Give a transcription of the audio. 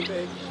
you, babe.